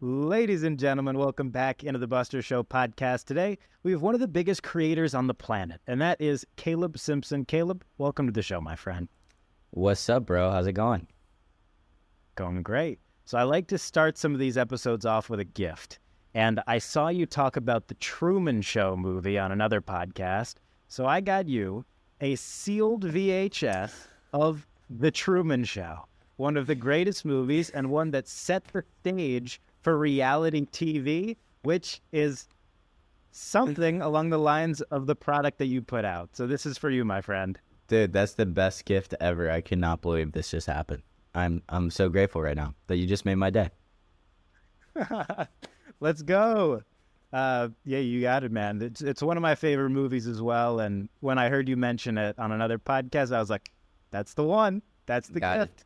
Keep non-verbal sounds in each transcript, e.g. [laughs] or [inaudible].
Ladies and gentlemen, welcome back into the Buster Show podcast. Today, we have one of the biggest creators on the planet, and that is Caleb Simpson. Caleb, welcome to the show, my friend. What's up, bro? How's it going? Going great. So, I like to start some of these episodes off with a gift. And I saw you talk about the Truman Show movie on another podcast. So, I got you a sealed VHS of The Truman Show, one of the greatest movies and one that set the stage for reality TV, which is something [laughs] along the lines of the product that you put out. So this is for you, my friend. Dude, that's the best gift ever. I cannot believe this just happened. I'm I'm so grateful right now that you just made my day. [laughs] Let's go. Uh, yeah, you got it, man. It's it's one of my favorite movies as well. And when I heard you mention it on another podcast, I was like, "That's the one. That's the Got gift."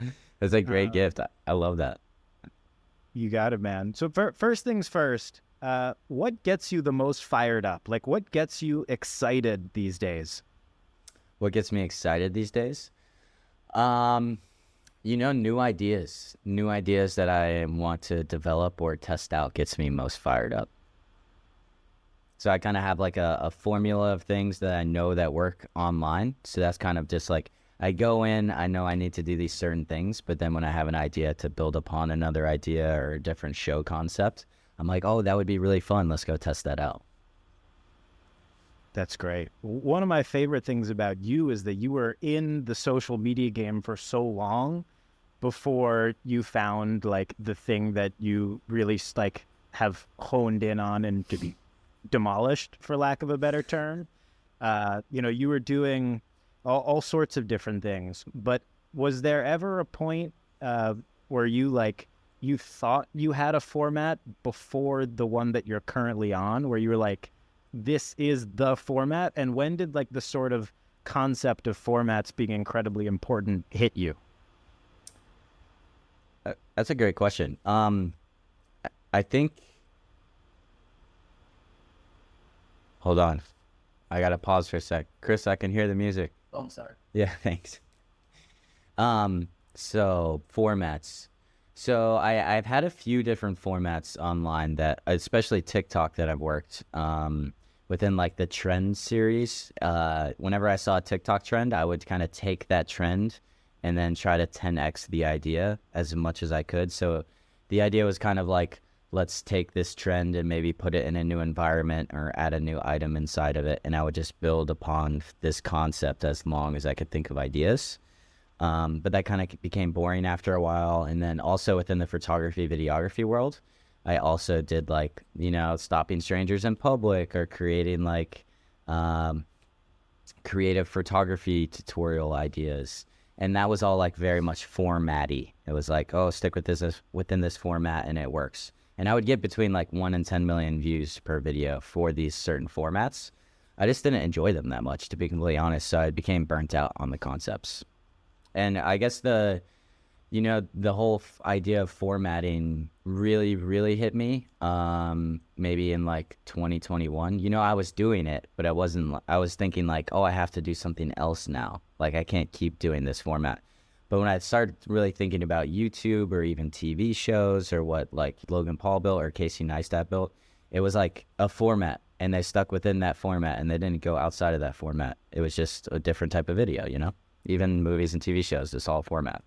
[laughs] That's a great Uh, gift. I, I love that. You got it, man. So fir- first things first, uh, what gets you the most fired up? Like, what gets you excited these days? What gets me excited these days? Um, you know, new ideas, new ideas that I want to develop or test out gets me most fired up. So I kind of have like a, a formula of things that I know that work online. So that's kind of just like I go in, I know I need to do these certain things, but then when I have an idea to build upon another idea or a different show concept, I'm like, oh, that would be really fun. Let's go test that out. That's great. One of my favorite things about you is that you were in the social media game for so long before you found like the thing that you really like have honed in on and to be demolished, for lack of a better term. Uh, you know, you were doing all, all sorts of different things, but was there ever a point uh, where you like you thought you had a format before the one that you're currently on, where you were like, this is the format? And when did like the sort of concept of formats being incredibly important hit you? Uh, That's a great question. Um, I- think. Hold on, I gotta pause for a sec. Chris, I can hear the music. Oh, I'm sorry. Yeah, [laughs] thanks. Um, so formats. So I I've had a few different formats online that, especially TikTok, that I've worked. Um, within like the trend series. Uh, whenever I saw a TikTok trend, I would kind of take that trend and then try to 10x the idea as much as I could. So the idea was kind of like, let's take this trend and maybe put it in a new environment or add a new item inside of it. And I would just build upon this concept as long as I could think of ideas. Um, but that kind of became boring after a while. And then also within the photography, videography world, I also did like, you know, stopping strangers in public or creating like um, creative photography tutorial ideas. And that was all like very much formatty. It was like, oh, stick with this within this format and it works. And I would get between like one and 10 million views per video for these certain formats. I just didn't enjoy them that much, to be completely honest. So I became burnt out on the concepts. And I guess the, you know, the whole f- idea of formatting really, really hit me. Um, maybe in like 2021. You know, I was doing it, but I wasn't. I was thinking like, oh, I have to do something else now. Like I can't keep doing this format. But when I started really thinking about YouTube or even TV shows or what like Logan Paul built or Casey Neistat built, it was like a format, and they stuck within that format, and they didn't go outside of that format. It was just a different type of video, you know. Even movies and TV shows, it's all format.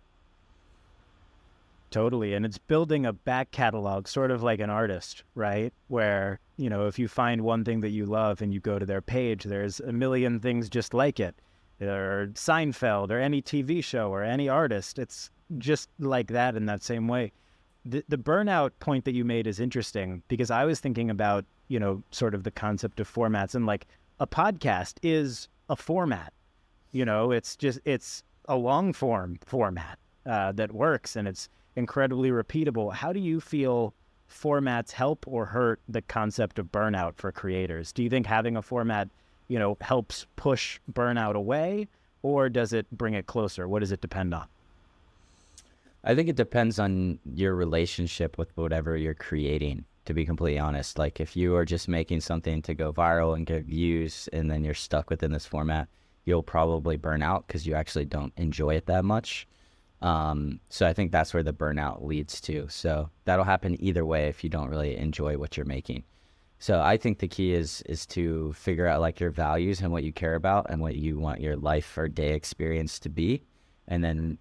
Totally. And it's building a back catalog, sort of like an artist, right? Where, you know, if you find one thing that you love and you go to their page, there's a million things just like it. Or Seinfeld or any TV show or any artist. It's just like that in that same way. The, the burnout point that you made is interesting because I was thinking about, you know, sort of the concept of formats and like a podcast is a format. You know, it's just, it's a long form format uh, that works and it's incredibly repeatable. How do you feel formats help or hurt the concept of burnout for creators? Do you think having a format, you know, helps push burnout away or does it bring it closer? What does it depend on? I think it depends on your relationship with whatever you're creating, to be completely honest. Like, if you are just making something to go viral and get views, and then you're stuck within this format, you'll probably burn out because you actually don't enjoy it that much. Um, so I think that's where the burnout leads to. So that'll happen either way if you don't really enjoy what you're making. So I think the key is is to figure out like your values and what you care about and what you want your life or day experience to be, and then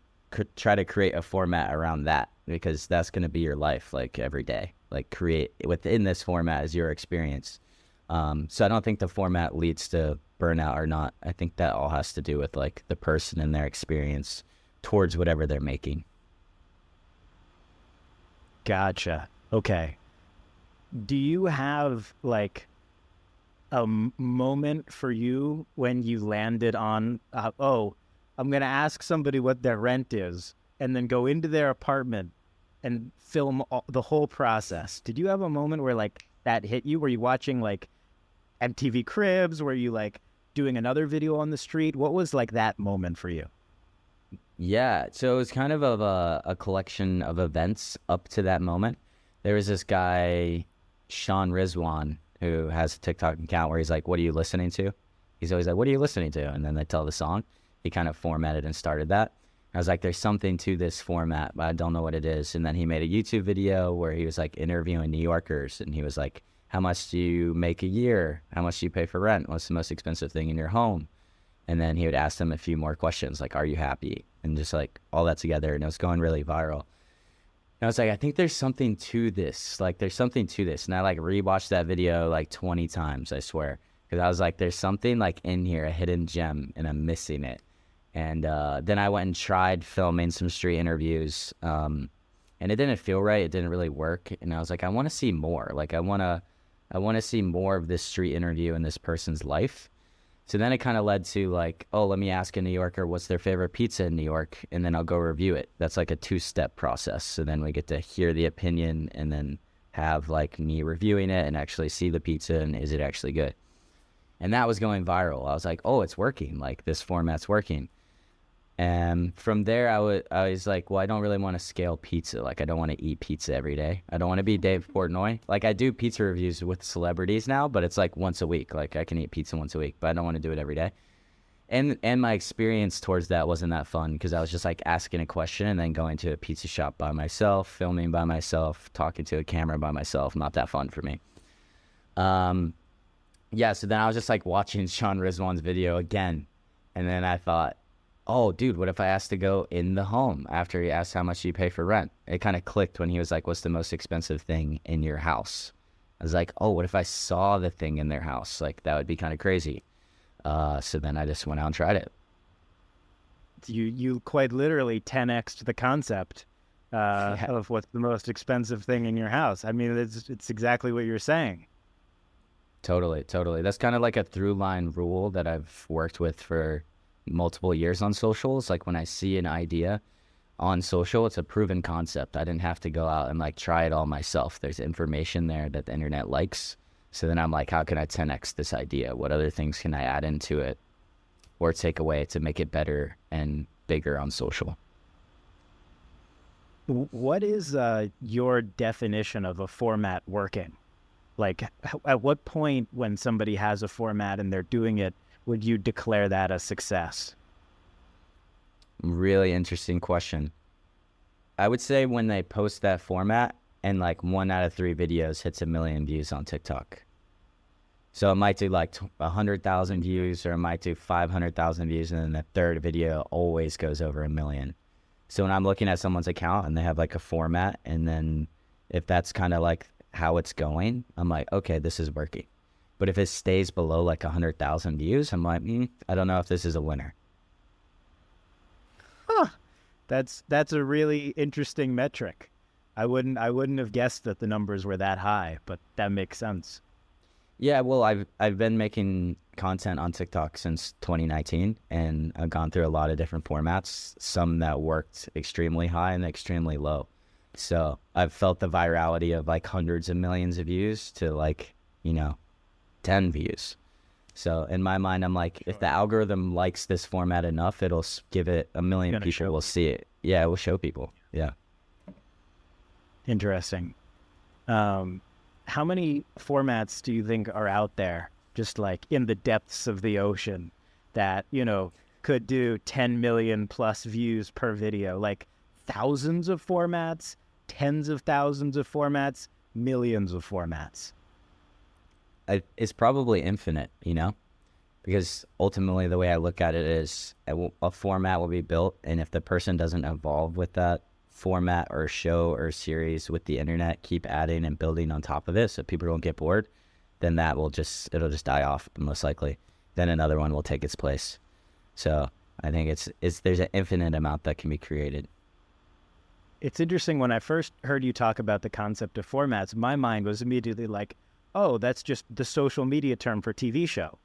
try to create a format around that because that's going to be your life like every day. Like create within this format is your experience. Um, so I don't think the format leads to burnout or not. I think that all has to do with like the person and their experience towards whatever they're making. Gotcha. Okay. Do you have like a moment for you when you landed on, uh, oh, I'm going to ask somebody what their rent is and then go into their apartment and film all, the whole process? Did you have a moment where like that hit you? Were you watching like MTV Cribs? Were you like doing another video on the street? What was like that moment for you? Yeah, so it was kind of a, a collection of events up to that moment. There was this guy, Sean Rizwan, who has a TikTok account where he's like, "What are you listening to?" He's always like, "What are you listening to?" And then they tell the song. He kind of formatted and started that. I was like, "There's something to this format, but I don't know what it is." And then he made a YouTube video where he was like interviewing New Yorkers, and he was like, "How much do you make a year? How much do you pay for rent? What's the most expensive thing in your home?" And then he would ask them a few more questions like, Are you happy? And just like all that together. And it was going really viral. I was like, I think there's something to this. Like, there's something to this. And I like rewatched that video like 20 times, I swear. Because I was like, there's something like in here, a hidden gem, and I'm missing it. And uh, then I went and tried filming some street interviews. Um, and it didn't feel right. It didn't really work. And I was like, I want to see more. Like, I want to. I want to see more of this street interview in this person's life. So then it kind of led to like, oh, let me ask a New Yorker what's their favorite pizza in New York, and then I'll go review it. That's like a two step process. So then we get to hear the opinion and then have like me reviewing it and actually see the pizza and is it actually good. And that was going viral. I was like, oh, it's working. Like this format's working. And from there, I, I was like, well, I don't really want to scale pizza. Like, I don't want to eat pizza every day. I don't want to be Dave Portnoy. Like, I do pizza reviews with celebrities now, but it's like once a week. Like, I can eat pizza once a week, but I don't want to do it every day. And and my experience towards that wasn't that fun because I was just like asking a question and then going to a pizza shop by myself, filming by myself, talking to a camera by myself. Not that fun for me. Um, yeah. So then I was just like watching [laughs] Sean Rizwan's video again, and then I thought, oh, dude, what if I asked to go in the home after he asked how much you pay for rent? It kind of clicked when he was like, what's the most expensive thing in your house? I was like, oh, what if I saw the thing in their house? Like, that would be kind of crazy. Uh, so then I just went out and tried it. You, you quite literally 10x the concept uh, [laughs] yeah. of what's the most expensive thing in your house. I mean, it's, it's exactly what you're saying. Totally, totally. That's kind of like a through line rule that I've worked with for multiple years on socials. Like when I see an idea on social, it's a proven concept. I didn't have to go out and like try it all myself. There's information there that the internet likes. So then I'm like, how can I 10x this idea? What other things can I add into it or take away to make it better and bigger on social? What is uh, your definition of a format working? Like, at what point when somebody has a format and they're doing it would you declare that a success? Really interesting question. I would say when they post that format and like one out of three videos hits a million views on TikTok. So it might do like 100,000 views or it might do 500,000 views and then the third video always goes over a million. So when I'm looking at someone's account and they have like a format and then if that's kind of like how it's going, I'm like, okay, this is working. But if it stays below like 100,000 views, I'm like, mm, I don't know if this is a winner. Huh. That's that's a really interesting metric. I wouldn't I wouldn't have guessed that the numbers were that high, but that makes sense. Yeah, well, I've I've been making content on TikTok since 2019, and I've gone through a lot of different formats. Some that worked extremely high and extremely low. So I've felt the virality of like hundreds of millions of views to like you know 10 views. So in my mind, I'm like, sure. if the algorithm likes this format enough, it'll give it a million people will see it. Yeah, it will show people. Yeah. Interesting. Um, how many formats do you think are out there, just like in the depths of the ocean, that you know could do 10 million plus views per video, like thousands of formats, tens of thousands of formats, millions of formats. It's probably infinite, you know, because ultimately the way I look at it is a, a format will be built, and if the person doesn't evolve with that format or show or series with the internet, keep adding and building on top of it, so people don't get bored, then that will just it'll just die off most likely. Then another one will take its place. So I think it's it's there's an infinite amount that can be created. It's interesting when I first heard you talk about the concept of formats, my mind was immediately like, oh, that's just the social media term for TV show.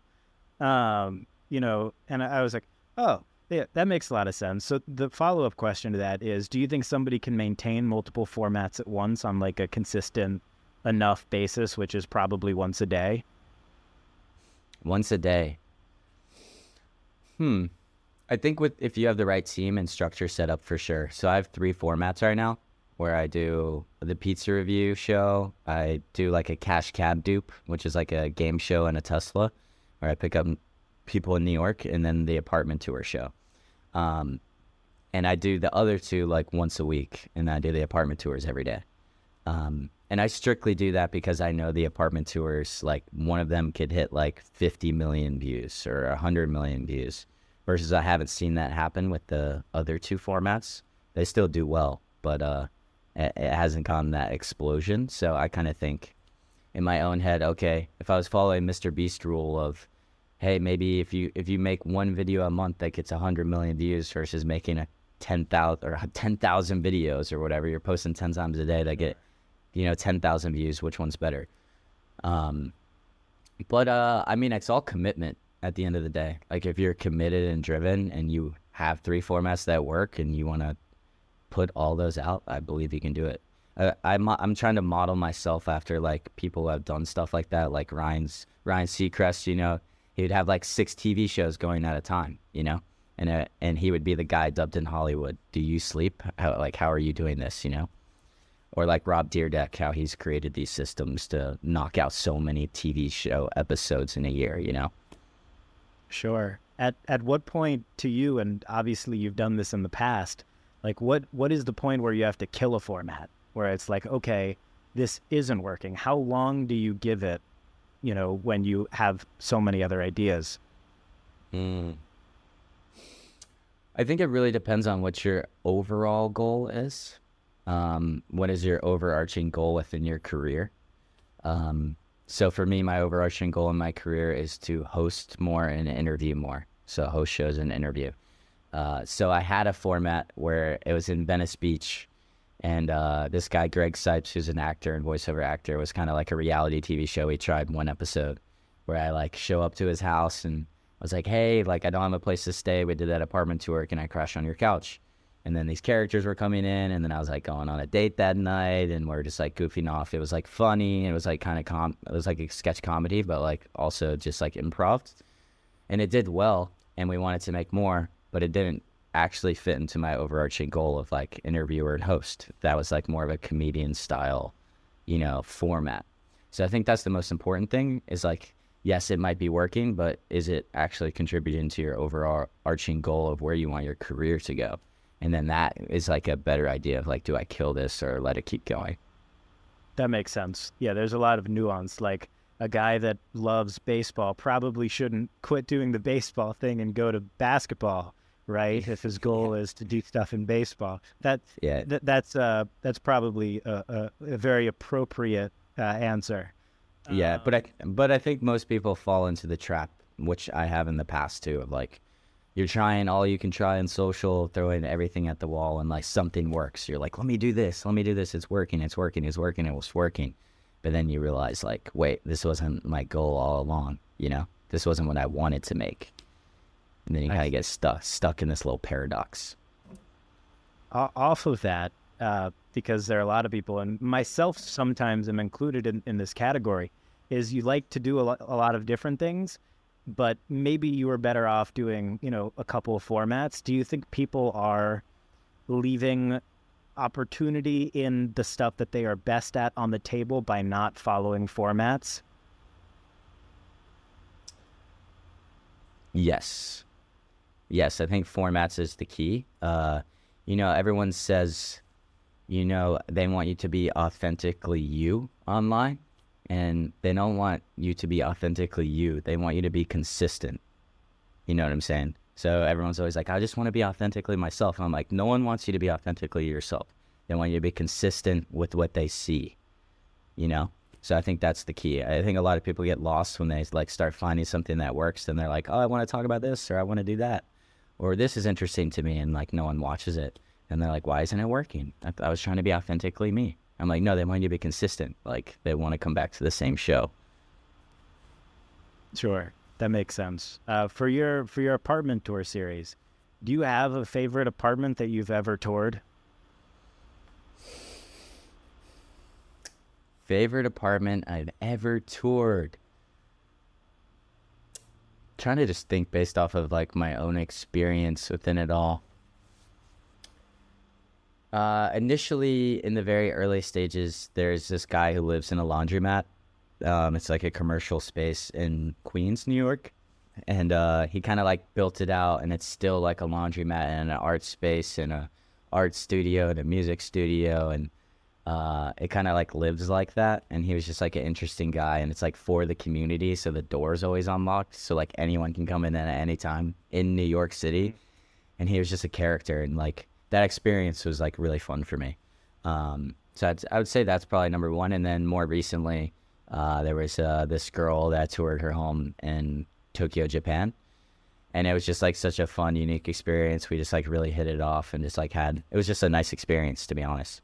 Um, you know, and I was like, oh, yeah, that makes a lot of sense. So the follow up question to that is do you think somebody can maintain multiple formats at once on like a consistent enough basis, which is probably once a day? Once a day. Hmm. I think with if you have the right team and structure set up for sure. So I have three formats right now where I do the pizza review show. I do like a cash cab dupe, which is like a game show and a Tesla, where I pick up people in New York, and then the apartment tour show. Um, and I do the other two like once a week, and I do the apartment tours every day. Um, and I strictly do that because I know the apartment tours, like one of them could hit like 50 million views or 100 million views versus I haven't seen that happen with the other two formats. They still do well, but uh, it, hasn't gone that explosion. So I kind of think in my own head, okay, if I was following Mr. Beast rule of, hey, maybe if you if you make one video a month that gets 100 million views versus making a 10,000 or [laughs] 10,000 videos or whatever, you're posting 10 times a day that get, you know, 10,000 views, which one's better? Um, but uh, I mean, it's all commitment at the end of the day. Like if you're committed and driven and you have three formats that work and you want to put all those out, I believe you can do it. Uh, I'm I'm trying to model myself after like people who have done stuff like that, like Ryan's Ryan Seacrest. You know, he would have like six TV shows going at a time. You know, and uh, and he would be the guy dubbed in Hollywood. Do you sleep? How like how are you doing this? You know, or like Rob Dyrdek, how he's created these systems to knock out so many TV show episodes in a year. You know. Sure. At at what point to you, and obviously you've done this in the past, like what what is the point where you have to kill a format? Where it's like, okay, this isn't working. How long do you give it, you know, when you have so many other ideas? Mm. I think it really depends on what your overall goal is. Um, what is your overarching goal within your career? Um, so for me, my overarching goal in my career is to host more and interview more. So host shows and interview. Uh, so I had a format where it was in Venice Beach, and uh, this guy Greg Cipes, who's an actor and voiceover actor, was kind of like a reality TV show. We tried one episode where I like show up to his house and I was like, "Hey, like I don't have a place to stay. We did that apartment tour. Can I crash on your couch?" and then these characters were coming in and then i was like going on a date that night and we are just like goofing off it was like funny it was like kind of com it was like a sketch comedy but like also just like improv and it did well and we wanted to make more but it didn't actually fit into my overarching goal of like interviewer and host. That was like more of a comedian style you know format. So i think that's the most important thing is like yes it might be working but is it actually contributing to your overall arching goal of where you want your career to go? And then that is like a better idea of like do i kill this or let it keep going? That makes sense. Yeah there's a lot of nuance. Like a guy that loves baseball probably shouldn't quit doing the baseball thing and go to basketball right if his goal yeah. is to do stuff in baseball that yeah th- that's uh that's probably a, a, a very appropriate uh, answer yeah but i but i think most people fall into the trap which i have in the past too of like you're trying all you can try in social, throwing everything at the wall, and like something works. You're like, let me do this, let me do this. It's working, it's working, it's working, it was working. But then you realize, like, wait, this wasn't my goal all along. You know, this wasn't what I wanted to make. And then you kind of get stuck, stuck in this little paradox. Off of that, uh, because there are a lot of people, and myself sometimes am included in, in this category, is you like to do a lot, a lot of different things but maybe you were better off doing, you know, a couple of formats. Do you think people are leaving opportunity in the stuff that they are best at on the table by not following formats? Yes. Yes, I think formats is the key. Uh, you know, everyone says, you know, they want you to be authentically you online, and they don't want you to be authentically you. They want you to be consistent. You know what I'm saying? So everyone's always like, I just want to be authentically myself. And I'm like, no one wants you to be authentically yourself. They want you to be consistent with what they see, you know? So I think that's the key. I think a lot of people get lost when they like start finding something that works. Then they're like, oh, I want to talk about this or I want to do that. Or this is interesting to me. And like no one watches it. And they're like, why isn't it working? I, I was trying to be authentically me. I'm like, no, they want you to be consistent. Like they want to come back to the same show. Sure. That makes sense. Uh, for your for your apartment tour series, do you have a favorite apartment that you've ever toured? Favorite apartment I've ever toured. Trying to just think based off of like my own experience within it all. Uh, initially, in the very early stages, there's this guy who lives in a laundromat. Um, it's like a commercial space in Queens, New York, and uh, he kind of like built it out, and it's still like a laundromat and an art space and a art studio and a music studio, and uh, it kind of like lives like that. And he was just like an interesting guy, and it's like for the community, so the door's always unlocked, so like anyone can come in at any time in New York City. And he was just a character, and like that experience was like really fun for me. Um, so I'd, I would say that's probably number one. And then more recently, uh, there was uh, this girl that toured her home in Tokyo, Japan. And it was just like such a fun, unique experience. We just like really hit it off and just like had, it was just a nice experience, to be honest.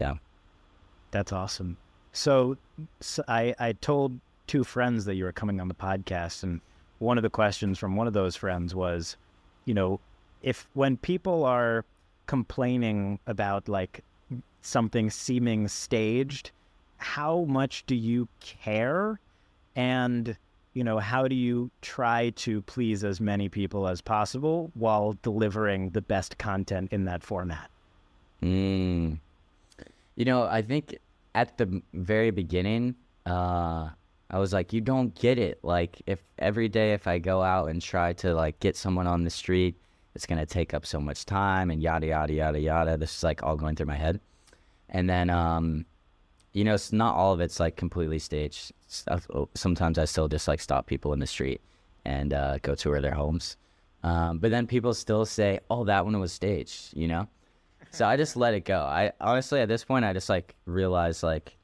Yeah. That's awesome. So, so I, I told two friends that you were coming on the podcast. And one of the questions from one of those friends was, you know, if when people are complaining about like something seeming staged, how much do you care? And, you know, how do you try to please as many people as possible while delivering the best content in that format? Mm. You know, I think at the very beginning, uh, I was like, you don't get it. Like, if every day, if I go out and try to like get someone on the street, it's to take up so much time and yada, yada, yada, yada. This is like all going through my head. And then, um, you know, it's not all of it's like completely staged. Oh, sometimes I still just like stop people in the street and uh, go tour their homes. Um, but then people still say, oh, that one was staged, you know? So I just let it go. I honestly, at this point, I just like realize like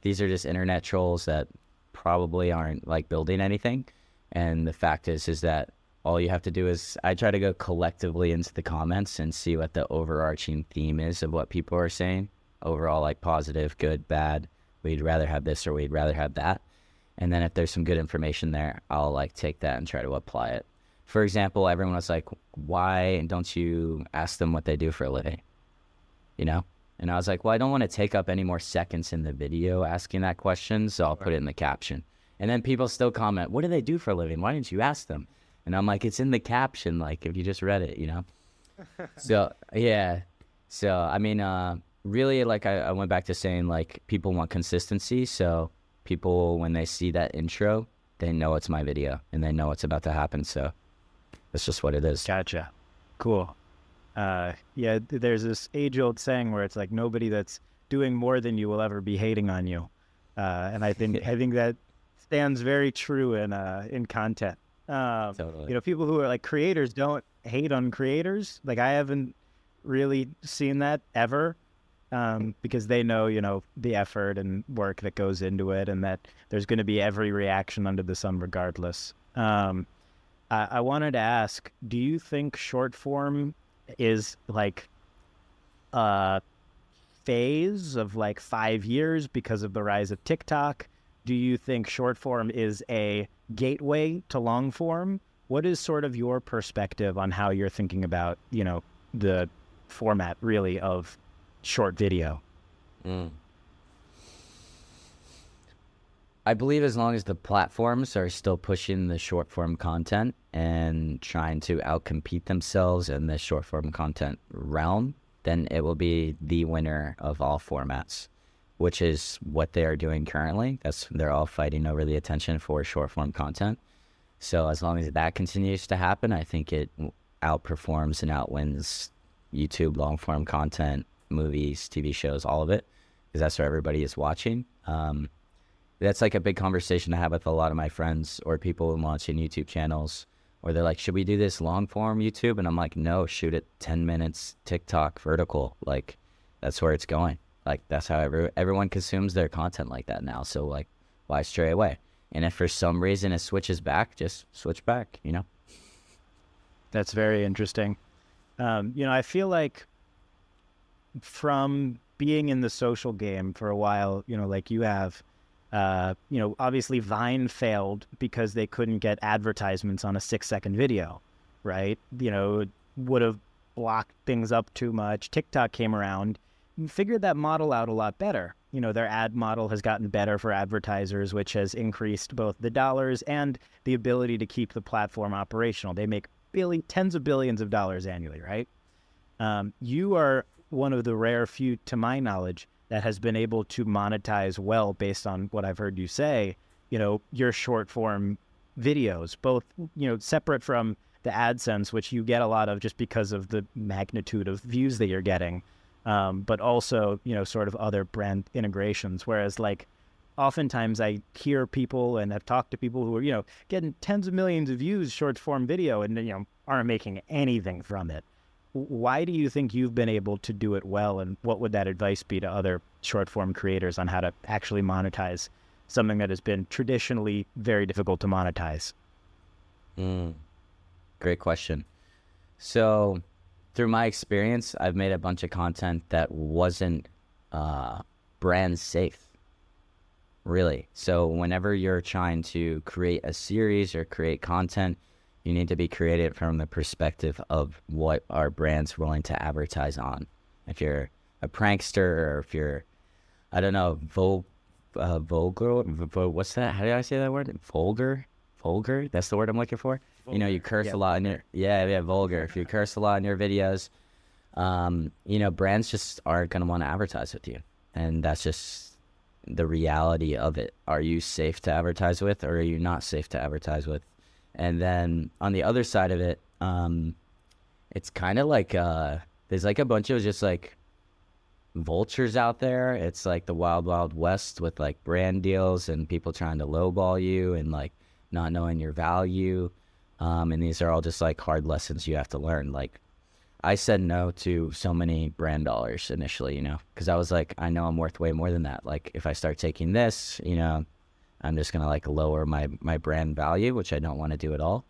these are just internet trolls that probably aren't like building anything. And the fact is, is that all you have to do is I try to go collectively into the comments and see what the overarching theme is of what people are saying. Overall, like positive, good, bad. We'd rather have this or we'd rather have that. And then if there's some good information there, I'll like take that and try to apply it. For example, everyone was like, why don't you ask them what they do for a living? You know? And I was like, well, I don't want to take up any more seconds in the video asking that question, so I'll right. put it in the caption. And then people still comment, what do they do for a living? Why didn't you ask them? And I'm like, it's in the caption, like if you just read it, you know? [laughs] so yeah. So I mean, uh, really like I, I went back to saying like people want consistency. So people when they see that intro, they know it's my video and they know what's about to happen. So that's just what it is. Gotcha. Cool. Uh, yeah, there's this age old saying where it's like nobody that's doing more than you will ever be hating on you. Uh, and I think [laughs] I think that stands very true in uh, in content. Um, totally. You know, people who are like creators don't hate on creators. Like I haven't really seen that ever um, because they know, you know, the effort and work that goes into it and that there's going to be every reaction under the sun regardless. Um, I, I wanted to ask, do you think short form is like a phase of like five years because of the rise of TikTok? Do you think short form is a gateway to long form. What is sort of your perspective on how you're thinking about, you know, the format really of short video? Mm. I believe as long as the platforms are still pushing the short form content and trying to outcompete themselves in the short form content realm, then it will be the winner of all formats which is what they are doing currently. That's they're all fighting over the attention for short form content. So as long as that continues to happen, I think it outperforms and outwins YouTube long form content, movies, TV shows, all of it, because that's where everybody is watching. Um, that's like a big conversation I have with a lot of my friends or people launching YouTube channels where they're like, should we do this long form YouTube? And I'm like, no, shoot it 10 minutes TikTok vertical. Like, that's where it's going. Like, that's how every, everyone consumes their content like that now. So, like, why stray away? And if for some reason it switches back, just switch back, you know? That's very interesting. Um, you know, I feel like from being in the social game for a while, you know, like you have, uh, you know, obviously Vine failed because they couldn't get advertisements on a six second video, right? You know, would have blocked things up too much. TikTok came around and figured that model out a lot better. You know, their ad model has gotten better for advertisers, which has increased both the dollars and the ability to keep the platform operational. They make billion, tens of billions of dollars annually, right? Um, you are one of the rare few, to my knowledge, that has been able to monetize well based on what I've heard you say, you know, your short form videos, both, you know, separate from the AdSense, which you get a lot of just because of the magnitude of views that you're getting, um, but also, you know, sort of other brand integrations. Whereas, like, oftentimes I hear people and I've talked to people who are, you know, getting tens of millions of views short form video and, you know, aren't making anything from it why do you think you've been able to do it well? And what would that advice be to other short form creators on how to actually monetize something that has been traditionally very difficult to monetize? Mm, great question. So through my experience i've made a bunch of content that wasn't uh, brand safe really. So whenever you're trying to create a series or create content you need to be creative from the perspective of what our brand's willing to advertise on. If you're a prankster or if you're, I don't know, vul, uh, vulgar, what's that? How do I say that word? Vulgar? Vulgar? That's the word I'm looking for. Vulgar. You know, you curse yeah, a lot in your, yeah, yeah, vulgar. if you [laughs] curse a lot in your videos, um, you know, brands just aren't going to want to advertise with you. And that's just the reality of it. Are you safe to advertise with or are you not safe to advertise with? And then on the other side of it, um, it's kind of like uh, there's like a bunch of just like vultures out there. It's like the wild, wild west with like brand deals and people trying to lowball you and like not knowing your value. Um, and these are all just like hard lessons you have to learn. Like I said no to so many brand dollars initially, you know, because I was like, I know I'm worth way more than that. Like if I start taking this, you know, I'm just gonna like lower my my brand value, which I don't want to do at all.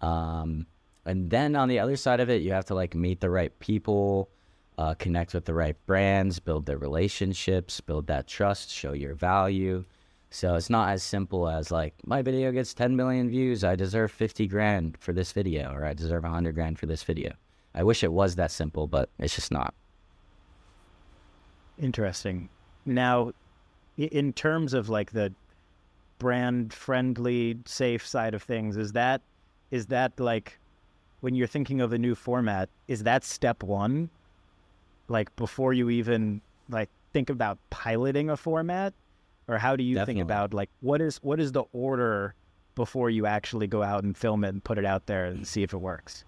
Um, and then on the other side of it, you have to like meet the right people, uh, connect with the right brands, build their relationships, build that trust, show your value. So it's not as simple as like my video gets 10 million views, I deserve 50 grand for this video, or I deserve 100 grand for this video. I wish it was that simple, but it's just not. Interesting. Now, in terms of like the brand friendly, safe side of things. Is that is that like when you're thinking of a new format, is that step one? Like before you even like think about piloting a format? Or how do you Definitely. think about like what is what is the order before you actually go out and film it and put it out there and see if it works?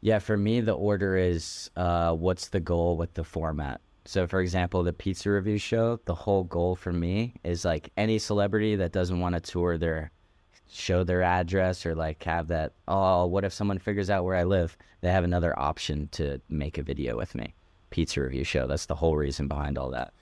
Yeah, for me the order is uh, what's the goal with the format? So, for example, the pizza review show, the whole goal for me is like any celebrity that doesn't want to tour their show their address or like have that, oh, what if someone figures out where I live? They have another option to make a video with me. Pizza review show. That's the whole reason behind all that.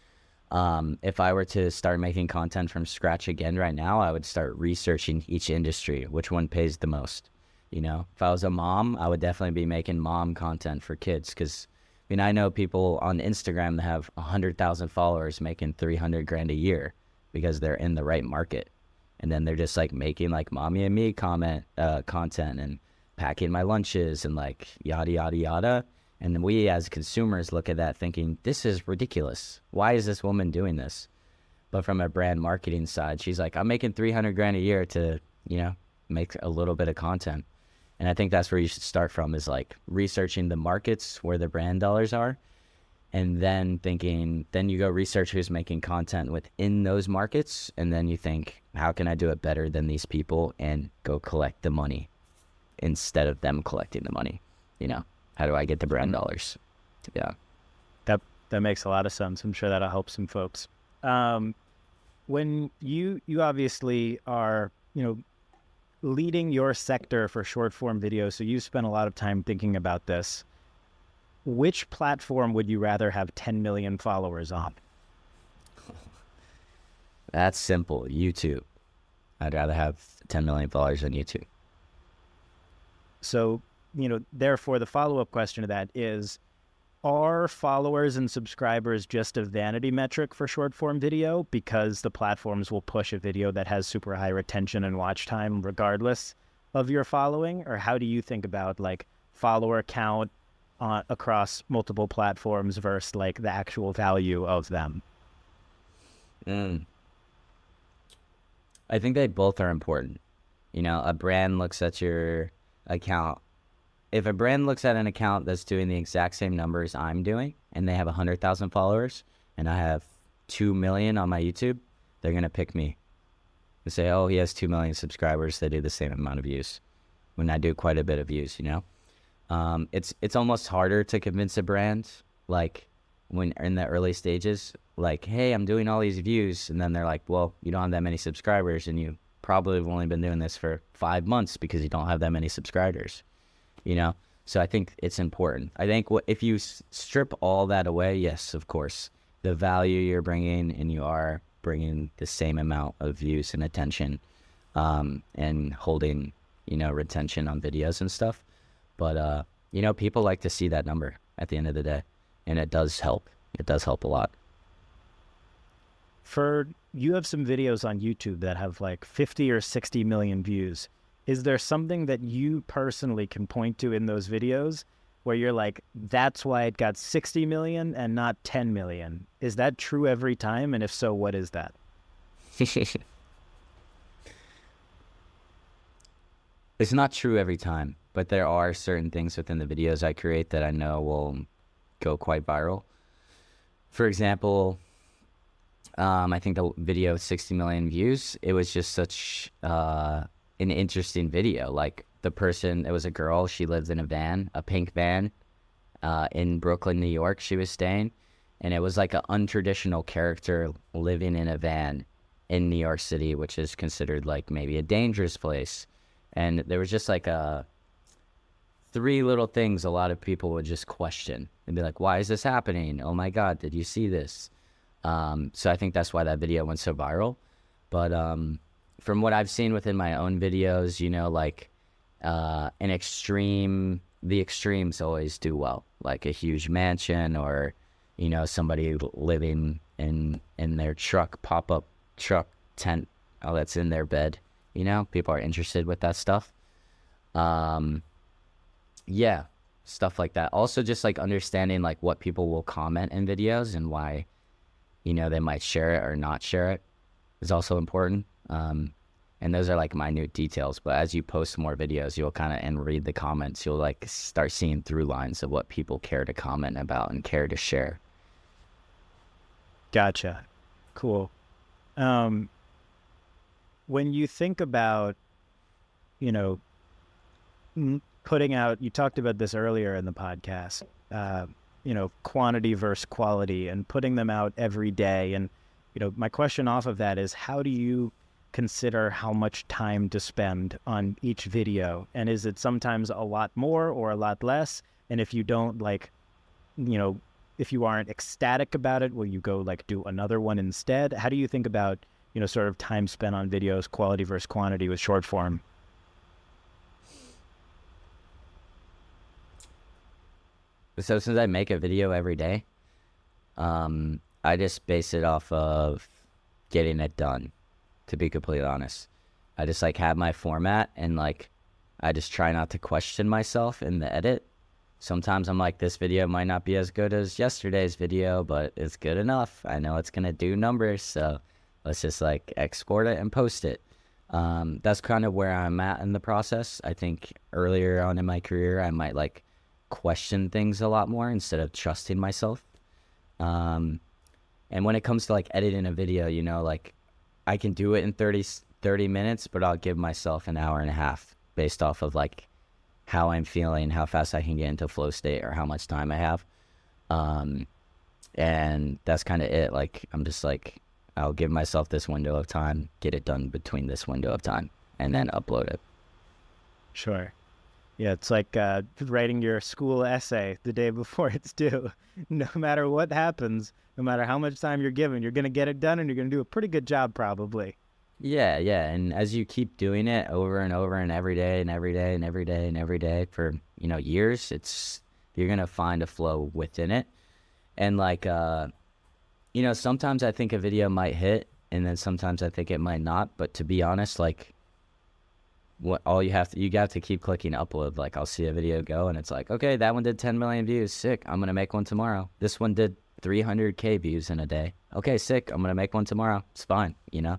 Um, if I were to start making content from scratch again right now, I would start researching each industry, which one pays the most. You know, if I was a mom, I would definitely be making mom content for kids because mean, I know people on Instagram that have 100,000 followers making 300 grand a year because they're in the right market. And then they're just like making like mommy and me comment uh, content and packing my lunches and like yada, yada, yada. And we as consumers look at that thinking, this is ridiculous. Why is this woman doing this? But from a brand marketing side, she's like, I'm making 300 grand a year to, you know, make a little bit of content. And I think that's where you should start from is like researching the markets where the brand dollars are. And then thinking, then you go research who's making content within those markets. And then you think, how can I do it better than these people and go collect the money instead of them collecting the money. You know, how do I get the brand dollars? Yeah. That that makes a lot of sense. I'm sure that'll help some folks. Um, when you you obviously are you know leading your sector for short form video, so you spent a lot of time thinking about this. Which platform would you rather have 10 million followers on? [laughs] That's simple. YouTube. I'd rather have 10 million followers on YouTube. So, you know, therefore, the follow up question to that is Are followers and subscribers just a vanity metric for short form video because the platforms will push a video that has super high retention and watch time regardless of your following? Or how do you think about like follower count uh, across multiple platforms versus like the actual value of them? Mm. I think they both are important. You know, a brand looks at your account. If a brand looks at an account that's doing the exact same numbers I'm doing and they have 100,000 followers and I have 2 million on my YouTube, they're going to pick me. and say, oh, he has 2 million subscribers. They do the same amount of views when I do quite a bit of views, you know? Um, it's, it's almost harder to convince a brand, like when in the early stages, like, hey, I'm doing all these views. And then they're like, well, you don't have that many subscribers and you probably have only been doing this for five months because you don't have that many subscribers, you know? So I think it's important. I think what, if you strip all that away, yes, of course, the value you're bringing and you are bringing the same amount of views and attention um, and holding, you know, retention on videos and stuff. But, uh, you know, people like to see that number at the end of the day. And it does help. It does help a lot for you have some videos on YouTube that have like 50 or 60 million views. Is there something that you personally can point to in those videos where you're like, that's why it got 60 million and not 10 million? Is that true every time? And if so, what is that? [laughs] it's not true every time, but there are certain things within the videos I create that I know will go quite viral. For example, um, I think the video 60 million views. It was just such uh, an interesting video. Like the person, it was a girl. She lived in a van, a pink van, uh, in Brooklyn, New York. She was staying, and it was like an untraditional character living in a van in New York City, which is considered like maybe a dangerous place. And there was just like a three little things a lot of people would just question and be like, "Why is this happening? Oh my God, did you see this?" Um, so I think that's why that video went so viral. But um, from what I've seen within my own videos, you know, like uh, an extreme, the extremes always do well, like a huge mansion or, you know, somebody living in in their truck, pop up truck tent oh, that's in their bed. You know, people are interested with that stuff. Um, yeah, stuff like that. Also, just like understanding like what people will comment in videos and why you know, they might share it or not share it is also important. Um, and those are like minute details. But as you post more videos, you'll kind of and read the comments, you'll like start seeing through lines of what people care to comment about and care to share. Gotcha. Cool. Um, when you think about, you know, putting out, you talked about this earlier in the podcast. Uh, you know, quantity versus quality and putting them out every day. And, you know, my question off of that is how do you consider how much time to spend on each video? And is it sometimes a lot more or a lot less? And if you don't like, you know, if you aren't ecstatic about it, will you go like do another one instead? How do you think about, you know, sort of time spent on videos, quality versus quantity with short form? so since I make a video every day, um, I just base it off of getting it done. To be completely honest, I just like have my format and like I just try not to question myself in the edit. Sometimes I'm like, this video might not be as good as yesterday's video, but it's good enough. I know it's gonna do numbers, so let's just like export it and post it. Um, that's kind of where I'm at in the process. I think earlier on in my career, I might like question things a lot more instead of trusting myself. Um, and when it comes to like editing a video, you know, like I can do it in 30, 30 minutes, but I'll give myself an hour and a half based off of like how I'm feeling, how fast I can get into flow state, or how much time I have. Um, and that's kind of it. Like I'm just like I'll give myself this window of time, get it done between this window of time, and then upload it. Sure. Yeah, it's like uh, writing your school essay the day before [laughs] it's due. No matter what happens, no matter how much time you're given, you're going to get it done and you're going to do a pretty good job, probably. Yeah, yeah. And as you keep doing it over and over and every day and every day and every day and every day for, you know, years, it's you're going to find a flow within it. And like uh you know, sometimes I think a video might hit and then sometimes I think it might not, but to be honest, like what all you have to you got to keep clicking upload. Like i'll see a video go and it's like okay that one did 10 million views. Sick. I'm gonna make one tomorrow. This one did 300k views in a day. Okay sick. I'm gonna make one tomorrow. It's fine you know?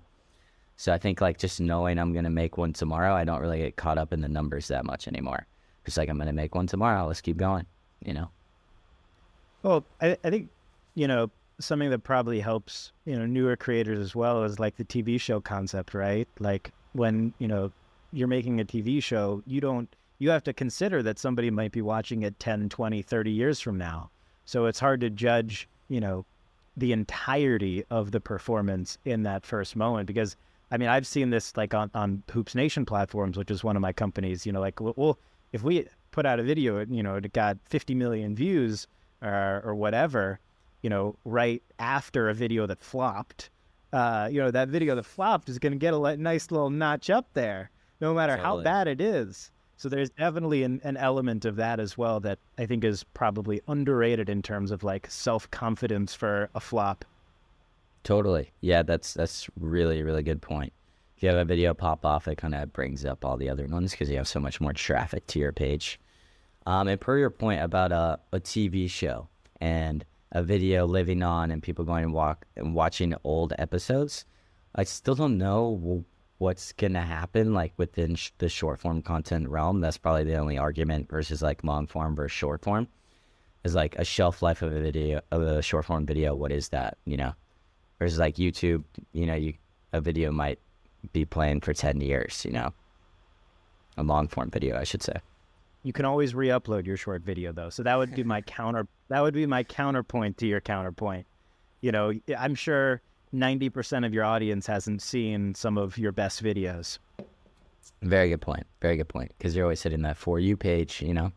So i think like just knowing i'm gonna make one tomorrow i don't really get caught up in the numbers that much anymore. Just like i'm gonna make one tomorrow. Let's keep going you know? Well i, I think you know something that probably helps you know newer creators as well is like the tv show concept right? Like when you know you're making a TV show, you don't you have to consider that somebody might be watching it 10, 20, 30 years from now. So it's hard to judge, you know, the entirety of the performance in that first moment because I mean, I've seen this like on, on Hoops Nation platforms, which is one of my companies, you know, like, well, if we put out a video, you know, it got 50 million views or, or whatever, you know, right after a video that flopped, uh, you know, that video that flopped is going to get a nice little notch up there no matter totally. how bad it is. So there's definitely an, an element of that as well that I think is probably underrated in terms of like self confidence for a flop. Totally. Yeah, that's that's really really good point. If you have a video pop off, it kind of brings up all the other ones because you have so much more traffic to your page. Um, and per your point about a, a TV show and a video living on and people going and walk and watching old episodes, I still don't know what's gonna happen like within sh- the short form content realm. That's probably the only argument versus like long form versus short form is like a shelf life of a video of a short form video. What is that? You know, versus like YouTube. You know, you a video might be playing for ten years. You know, a long form video, I should say. You can always re-upload your short video though, so that would be my [laughs] counter. That would be my counterpoint to your counterpoint. You know, I'm sure 90% of your audience hasn't seen some of your best videos. Very good point. Very good point. Because you're always hitting that for you page, you know.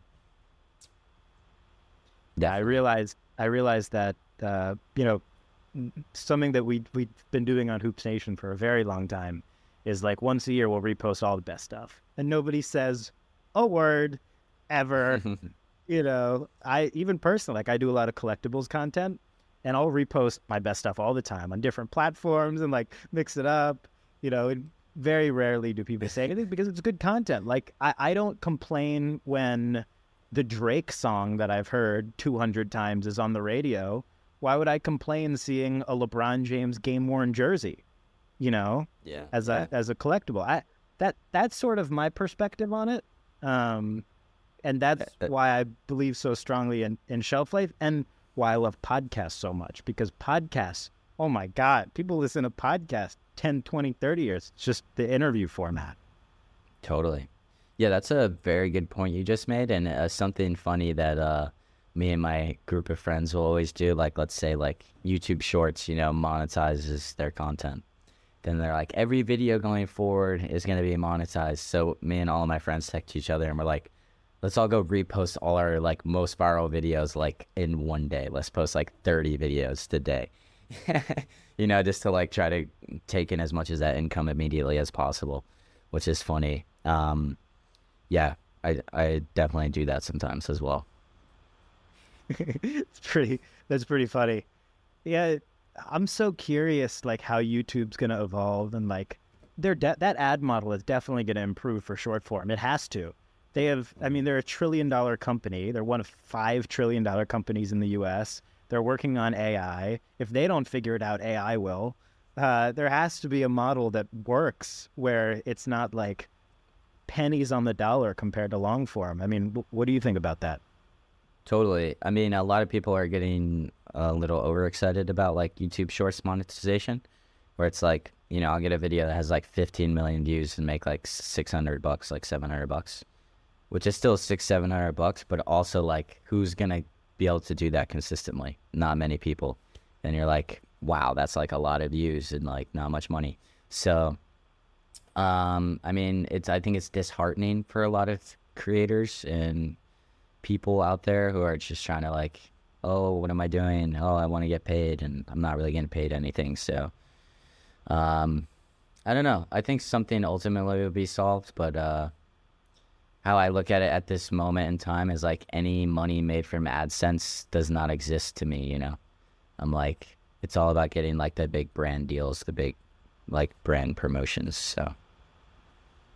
Yeah, I realized. I realized that uh, you know something that we we've been doing on Hoops Nation for a very long time is like once a year we'll repost all the best stuff, and nobody says a word ever. [laughs] you know, I even personally like I do a lot of collectibles content, and I'll repost my best stuff all the time on different platforms and like mix it up. You know, very rarely do people say anything because it's good content. Like I, I don't complain when the Drake song that I've heard 200 times is on the radio. Why would I complain seeing a LeBron James game worn jersey? You know, yeah, as a yeah. as a collectible. I that that's sort of my perspective on it. Um, and that's uh, uh why I believe so strongly in, in shelf life. And why I love podcasts so much because podcasts, oh my God, people listen to podcasts 10, 20, 30 years. It's just the interview format. Totally. Yeah, that's a very good point you just made. And uh, something funny that uh, me and my group of friends will always do, like, let's say, like YouTube Shorts, you know, monetizes their content. Then they're like, every video going forward is going to be monetized. So me and all of my friends text each other and we're like, let's all go repost all our like most viral videos like in one day. Let's post like 30 videos today. [laughs] you know, just to like try to take in as much of that income immediately as possible, which is funny. Um, yeah, I I definitely do that sometimes as well. [laughs] it's pretty. That's pretty funny. Yeah, I'm so curious, like how YouTube's gonna evolve and like their de- that ad model is definitely gonna improve for short form. It has to they have, I mean, they're a trillion dollar company. They're one of five trillion dollar companies in the US. They're working on AI. If they don't figure it out, AI will. Uh, there has to be a model that works where it's not like pennies on the dollar compared to long form. I mean, what do you think about that? Totally. I mean, a lot of people are getting a little overexcited about like YouTube Shorts monetization, where it's like, you know, I'll get a video that has like 15 million views and make like 600 bucks, like 700 bucks which is still six, seven hundred bucks, but also like who's gonna be able to do that consistently? Not many people. And you're like, wow, that's like a lot of views and like not much money. So um, I mean, it's I think it's disheartening for a lot of creators and people out there who are just trying to like, oh, what am I doing? Oh, I want to get paid, and I'm not really getting paid anything. So, um, I don't know. I think something ultimately will be solved, but uh, how I look at it at this moment in time is like any money made from AdSense does not exist to me. You know, I'm like, it's all about getting like the big brand deals, the big like brand promotions. So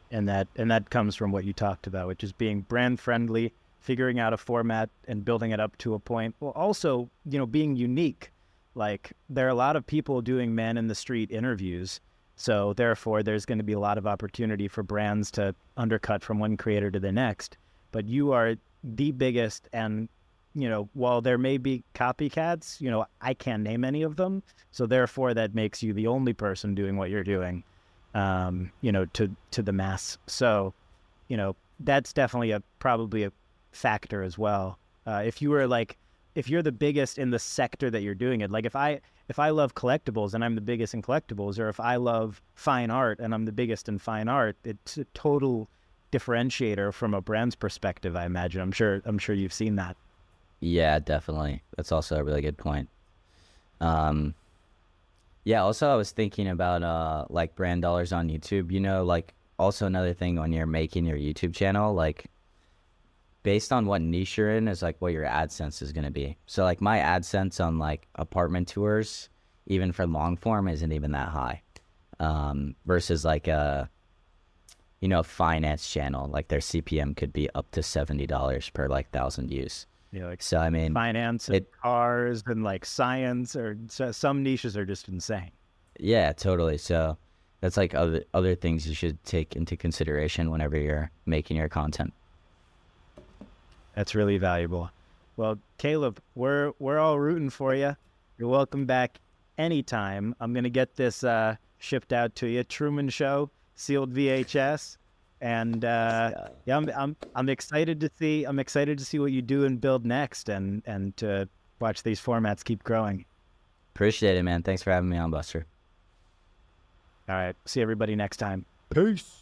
and that and that comes from what you talked about, which is being brand friendly, figuring out a format and building it up to a point. Well, also, you know, being unique. Like there are a lot of people doing man in the street interviews, so therefore there's going to be a lot of opportunity for brands to undercut from one creator to the next. But you are the biggest and you know, while there may be copycats, you know, I can't name any of them. So therefore that makes you the only person doing what you're doing um, you know, to to the mass. So, you know, that's definitely a probably a factor as well. Uh, if you were like, if you're the biggest in the sector that you're doing it, like if I if I love collectibles and I'm the biggest in collectibles, or if I love fine art and I'm the biggest in fine art, it's a total differentiator from a brand's perspective. I imagine. I'm sure. I'm sure you've seen that. Yeah, definitely. That's also a really good point. Um, yeah, also I was thinking about uh like brand dollars on YouTube. You know, like also another thing when you're making your YouTube channel, like based on what niche you're in is like what your AdSense is gonna be. So like my AdSense on like apartment tours, even for long form, isn't even that high. Um, versus like a you know, finance channel, like their CPM could be up to seventy dollars per like thousand views. Yeah, like so I mean, finance and it, cars and like science or so, some niches are just insane. Yeah, totally. So that's like other other things you should take into consideration whenever you're making your content. That's really valuable. Well, Caleb, we're we're all rooting for you. You're welcome back anytime. I'm gonna get this uh, shipped out to you. Truman Show, sealed VHS and uh, yeah, I'm, I'm I'm excited to see I'm excited to see what you do and build next, and and to watch these formats keep growing. Appreciate it, man. Thanks for having me on, Buster. All right, see everybody next time. Peace.